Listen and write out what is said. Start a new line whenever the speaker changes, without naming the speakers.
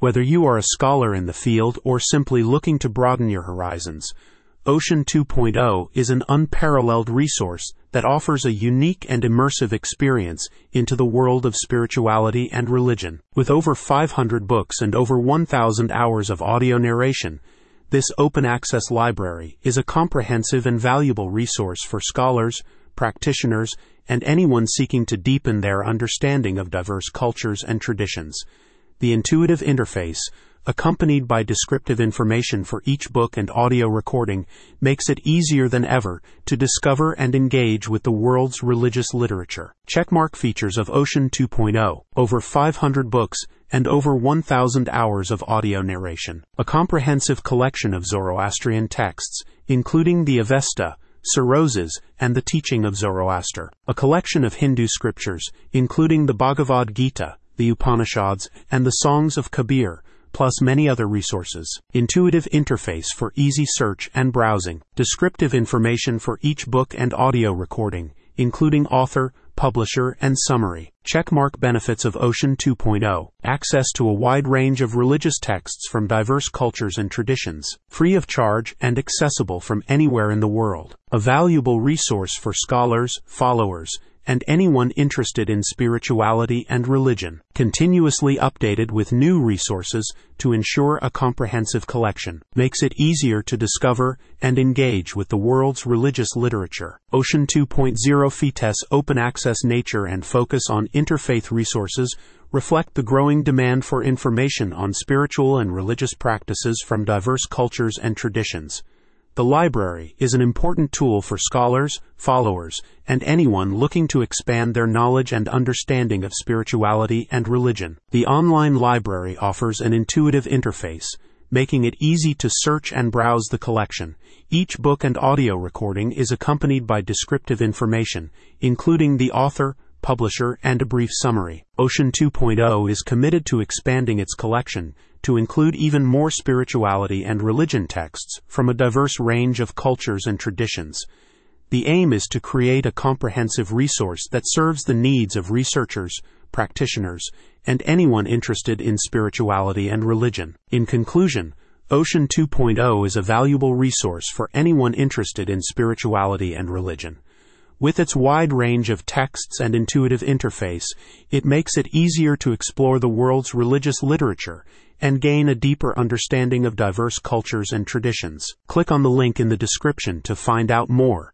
Whether you are a scholar in the field or simply looking to broaden your horizons, Ocean 2.0 is an unparalleled resource that offers a unique and immersive experience into the world of spirituality and religion. With over 500 books and over 1,000 hours of audio narration, this open access library is a comprehensive and valuable resource for scholars, practitioners, and anyone seeking to deepen their understanding of diverse cultures and traditions. The intuitive interface, accompanied by descriptive information for each book and audio recording, makes it easier than ever to discover and engage with the world's religious literature. Checkmark features of Ocean 2.0, over 500 books, and over 1,000 hours of audio narration. A comprehensive collection of Zoroastrian texts, including the Avesta, Siroses, and the teaching of Zoroaster. A collection of Hindu scriptures, including the Bhagavad Gita, the Upanishads, and the Songs of Kabir, plus many other resources. Intuitive interface for easy search and browsing. Descriptive information for each book and audio recording, including author, publisher, and summary. Checkmark benefits of Ocean 2.0. Access to a wide range of religious texts from diverse cultures and traditions. Free of charge and accessible from anywhere in the world. A valuable resource for scholars, followers, and anyone interested in spirituality and religion, continuously updated with new resources to ensure a comprehensive collection, makes it easier to discover and engage with the world's religious literature. Ocean 2.0 FITES open access nature and focus on interfaith resources reflect the growing demand for information on spiritual and religious practices from diverse cultures and traditions. The library is an important tool for scholars, followers, and anyone looking to expand their knowledge and understanding of spirituality and religion. The online library offers an intuitive interface, making it easy to search and browse the collection. Each book and audio recording is accompanied by descriptive information, including the author, publisher, and a brief summary. Ocean 2.0 is committed to expanding its collection to include even more spirituality and religion texts from a diverse range of cultures and traditions. The aim is to create a comprehensive resource that serves the needs of researchers, practitioners, and anyone interested in spirituality and religion. In conclusion, Ocean 2.0 is a valuable resource for anyone interested in spirituality and religion. With its wide range of texts and intuitive interface, it makes it easier to explore the world's religious literature and gain a deeper understanding of diverse cultures and traditions. Click on the link in the description to find out more